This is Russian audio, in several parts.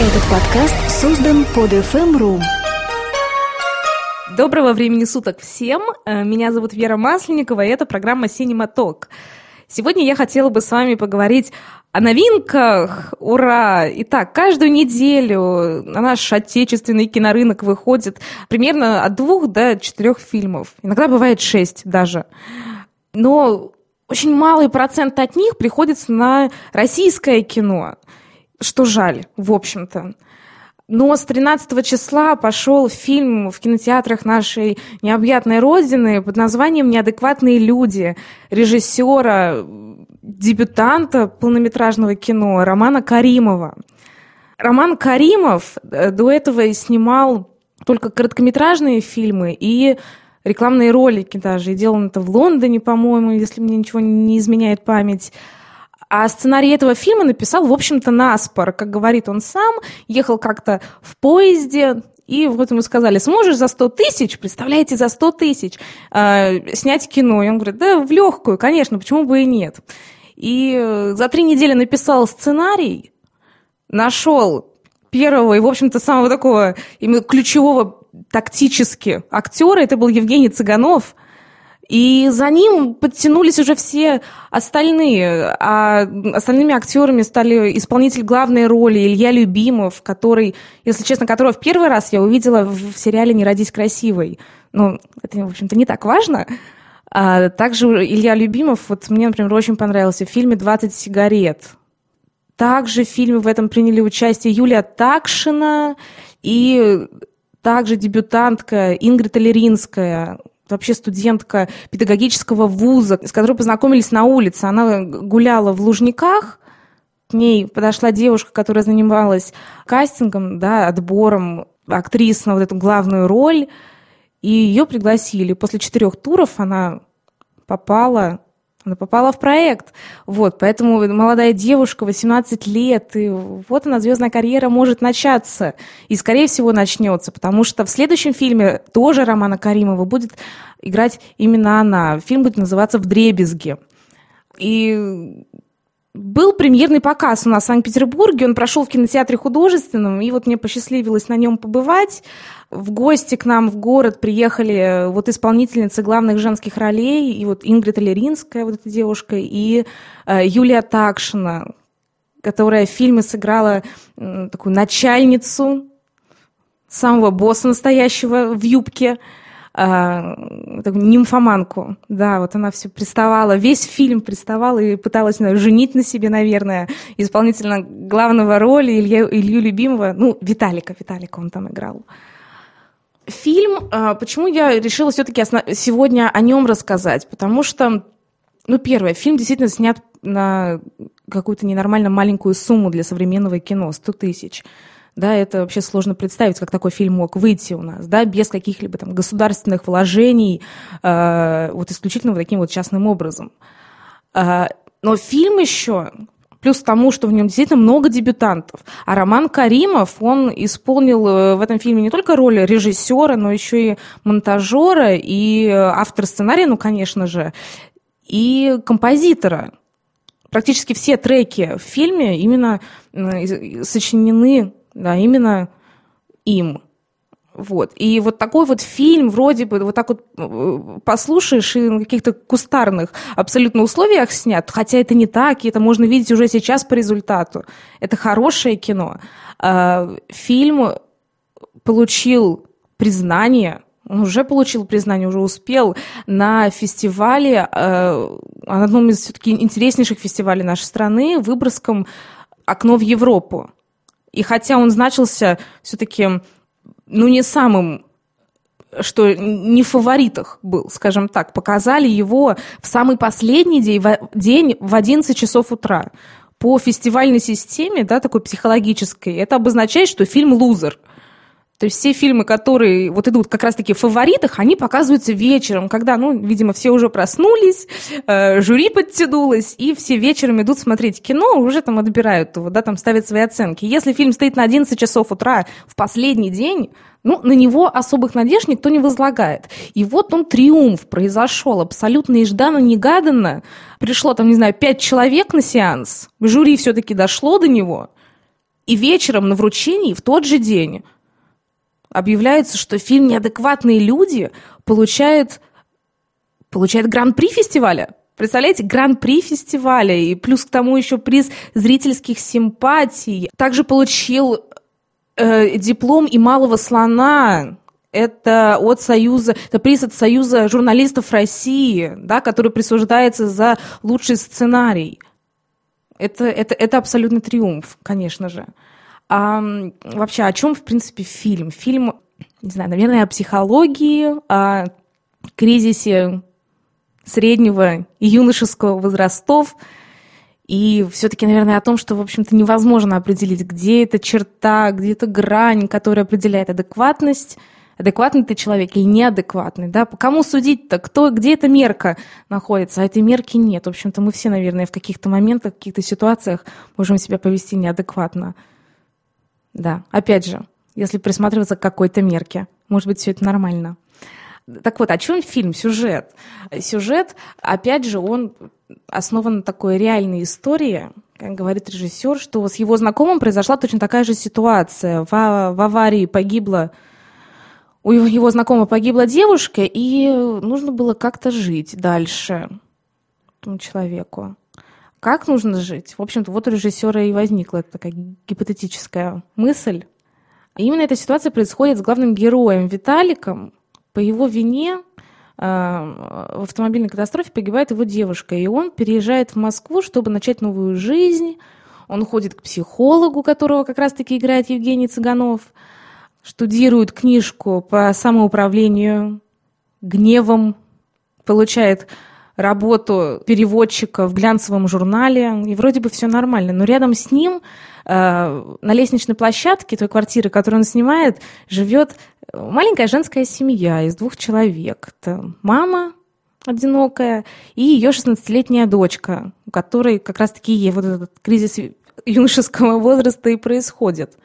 Этот подкаст создан под FM.ru. Доброго времени суток всем. Э, Меня зовут Вера Масленникова, и это программа «Синематок». Сегодня я хотела бы с вами поговорить о новинках. Ура! Итак, каждую неделю на наш отечественный кинорынок выходит примерно от двух до четырех фильмов. Иногда бывает шесть даже. Но очень малый процент от них приходится на российское кино, что жаль, в общем-то. Но с 13 числа пошел фильм в кинотеатрах нашей необъятной родины под названием «Неадекватные люди» режиссера, дебютанта полнометражного кино Романа Каримова. Роман Каримов э, до этого снимал только короткометражные фильмы и рекламные ролики даже. И делал это в Лондоне, по-моему, если мне ничего не изменяет память. А сценарий этого фильма написал, в общем-то, наспор. Как говорит он сам, ехал как-то в поезде, и вот ему сказали, сможешь за 100 тысяч, представляете, за 100 тысяч э, снять кино? И он говорит, да, в легкую, конечно, почему бы и нет. И э, за три недели написал сценарий, нашел первого и, в общем-то, самого такого именно ключевого тактически актера, это был Евгений Цыганов, и за ним подтянулись уже все остальные. А остальными актерами стали исполнитель главной роли Илья Любимов, который, если честно, которого в первый раз я увидела в сериале «Не родись красивой». Ну, это, в общем-то, не так важно. А также Илья Любимов, вот мне, например, очень понравился в фильме «20 сигарет». Также в фильме в этом приняли участие Юлия Такшина и также дебютантка Ингрид Алеринская, вообще студентка педагогического вуза, с которой познакомились на улице. Она гуляла в Лужниках, к ней подошла девушка, которая занималась кастингом, да, отбором актрис на вот эту главную роль, и ее пригласили. После четырех туров она попала она попала в проект. Вот, поэтому молодая девушка, 18 лет, и вот она, звездная карьера может начаться. И, скорее всего, начнется, потому что в следующем фильме тоже Романа Каримова будет играть именно она. Фильм будет называться «В дребезге». И был премьерный показ у нас в Санкт-Петербурге, он прошел в кинотеатре художественном, и вот мне посчастливилось на нем побывать. В гости к нам в город приехали вот исполнительницы главных женских ролей, и вот Ингрид Алеринская, вот эта девушка, и э, Юлия Такшина, которая в фильме сыграла э, такую начальницу самого босса настоящего в юбке – э, нимфоманку. Да, вот она все приставала, весь фильм приставала и пыталась знаю, женить на себе, наверное, исполнительно главного роли Илью, Илью Любимого, ну, Виталика, Виталика он там играл. Фильм, э, почему я решила все-таки основ... сегодня о нем рассказать? Потому что, ну, первое, фильм действительно снят на какую-то ненормально маленькую сумму для современного кино, 100 тысяч да, это вообще сложно представить, как такой фильм мог выйти у нас, да, без каких-либо там государственных вложений, э, вот исключительно вот таким вот частным образом. Э, но фильм еще, плюс к тому, что в нем действительно много дебютантов. А Роман Каримов, он исполнил э, в этом фильме не только роль режиссера, но еще и монтажера, и автор сценария, ну, конечно же, и композитора. Практически все треки в фильме именно сочинены да, именно им. Вот. И вот такой вот фильм вроде бы вот так вот э, послушаешь и на каких-то кустарных абсолютно условиях снят, хотя это не так, и это можно видеть уже сейчас по результату. Это хорошее кино. А, фильм получил признание, он уже получил признание, уже успел на фестивале, э, одном из все-таки интереснейших фестивалей нашей страны, Выборгском «Окно в Европу». И хотя он значился все-таки, ну, не самым что не в фаворитах был, скажем так, показали его в самый последний день, в, день в 11 часов утра. По фестивальной системе, да, такой психологической, это обозначает, что фильм «Лузер». То есть все фильмы, которые вот идут как раз-таки в фаворитах, они показываются вечером, когда, ну, видимо, все уже проснулись, э, жюри подтянулось, и все вечером идут смотреть кино, уже там отбирают его, да, там ставят свои оценки. Если фильм стоит на 11 часов утра в последний день, ну, на него особых надежд никто не возлагает. И вот он триумф произошел, абсолютно нежданно-негаданно. Пришло там, не знаю, пять человек на сеанс, жюри все-таки дошло до него – И вечером на вручении в тот же день объявляется, что фильм «Неадекватные люди» получает, получает гран-при фестиваля. Представляете, гран-при фестиваля, и плюс к тому еще приз зрительских симпатий. Также получил э, диплом и малого слона. Это от Союза, это приз от Союза журналистов России, да, который присуждается за лучший сценарий. Это, это, это абсолютный триумф, конечно же. А вообще, о чем, в принципе, фильм? Фильм, не знаю, наверное, о психологии, о кризисе среднего и юношеского возрастов, и все-таки, наверное, о том, что, в общем-то, невозможно определить, где эта черта, где эта грань, которая определяет адекватность, адекватный ты человек или неадекватный, да, по кому судить-то, кто, где эта мерка находится, а этой мерки нет. В общем-то, мы все, наверное, в каких-то моментах, в каких-то ситуациях можем себя повести неадекватно. Да, опять же, если присматриваться к какой-то мерке, может быть, все это нормально. Так вот, о чем фильм? Сюжет. Сюжет, опять же, он основан на такой реальной истории, как говорит режиссер, что с его знакомым произошла точно такая же ситуация. В, в аварии погибла у его, его знакомого погибла девушка, и нужно было как-то жить дальше этому человеку. Как нужно жить? В общем-то, вот у режиссера и возникла такая гипотетическая мысль. И именно эта ситуация происходит с главным героем Виталиком. По его вине э, в автомобильной катастрофе погибает его девушка, и он переезжает в Москву, чтобы начать новую жизнь. Он ходит к психологу, которого как раз-таки играет Евгений Цыганов, штудирует книжку по самоуправлению гневом, получает работу переводчика в глянцевом журнале, и вроде бы все нормально. Но рядом с ним э, на лестничной площадке той квартиры, которую он снимает, живет маленькая женская семья из двух человек. Это мама одинокая и ее 16-летняя дочка, у которой как раз-таки вот этот кризис юношеского возраста и происходит.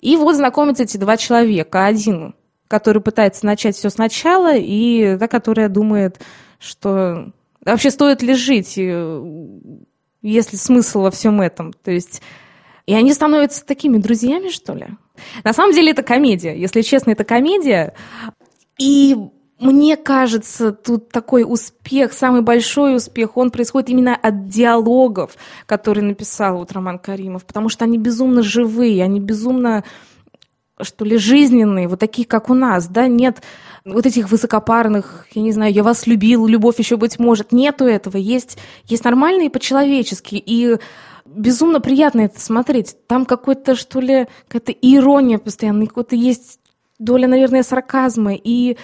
И вот знакомятся эти два человека. Один, который пытается начать все сначала, и та, которая думает, что Вообще, стоит ли жить, э, если смысл во всем этом? То есть, и они становятся такими друзьями, что ли? На самом деле это комедия. Если честно, это комедия. И мне кажется, тут такой успех, самый большой успех, он происходит именно от диалогов, которые написал вот Роман Каримов, потому что они безумно живые, они безумно, что ли, жизненные, вот такие, как у нас, да, нет вот этих высокопарных, я не знаю, я вас любил, любовь еще быть может. Нету этого. Есть, есть нормальные по-человечески. И безумно приятно это смотреть. Там какой-то, что ли, какая-то ирония постоянно, какой-то есть доля, наверное, сарказма. И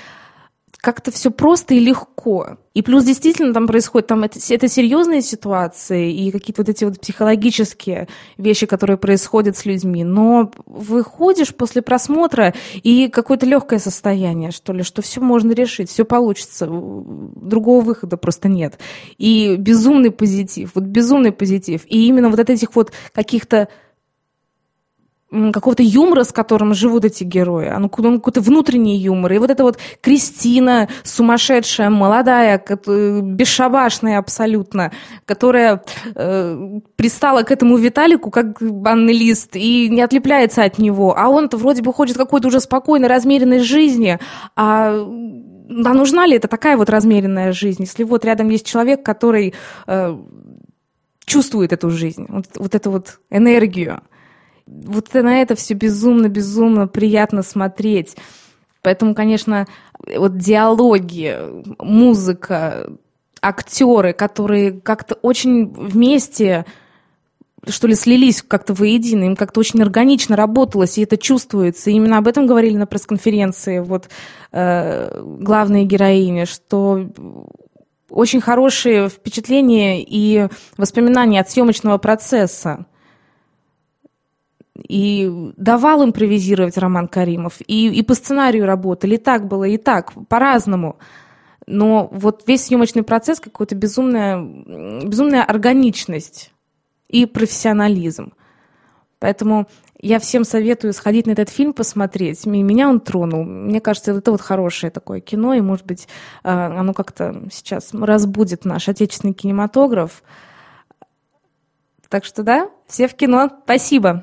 как-то все просто и легко. И плюс действительно там происходит, там это, это серьезные ситуации и какие-то вот эти вот психологические вещи, которые происходят с людьми. Но выходишь после просмотра и какое-то легкое состояние, что ли, что все можно решить, все получится. Другого выхода просто нет. И безумный позитив, вот безумный позитив. И именно вот от этих вот каких-то какого-то юмора, с которым живут эти герои, он, какой-то внутренний юмор. И вот эта вот Кристина, сумасшедшая, молодая, бесшабашная абсолютно, которая э, пристала к этому Виталику как банный лист и не отлепляется от него. А он-то вроде бы хочет какой-то уже спокойной, размеренной жизни. А а нужна ли это такая вот размеренная жизнь, если вот рядом есть человек, который э, чувствует эту жизнь, вот, вот эту вот энергию вот на это все безумно-безумно приятно смотреть. Поэтому, конечно, вот диалоги, музыка, актеры, которые как-то очень вместе что ли, слились как-то воедино, им как-то очень органично работалось, и это чувствуется. И именно об этом говорили на пресс-конференции вот э, главные героини, что очень хорошие впечатления и воспоминания от съемочного процесса и давал импровизировать Роман Каримов, и, и по сценарию работали, и так было, и так, по-разному. Но вот весь съемочный процесс какой-то безумная, безумная органичность и профессионализм. Поэтому я всем советую сходить на этот фильм, посмотреть. Меня он тронул. Мне кажется, это вот хорошее такое кино, и, может быть, э, оно как-то сейчас разбудит наш отечественный кинематограф. Так что да, все в кино. Спасибо.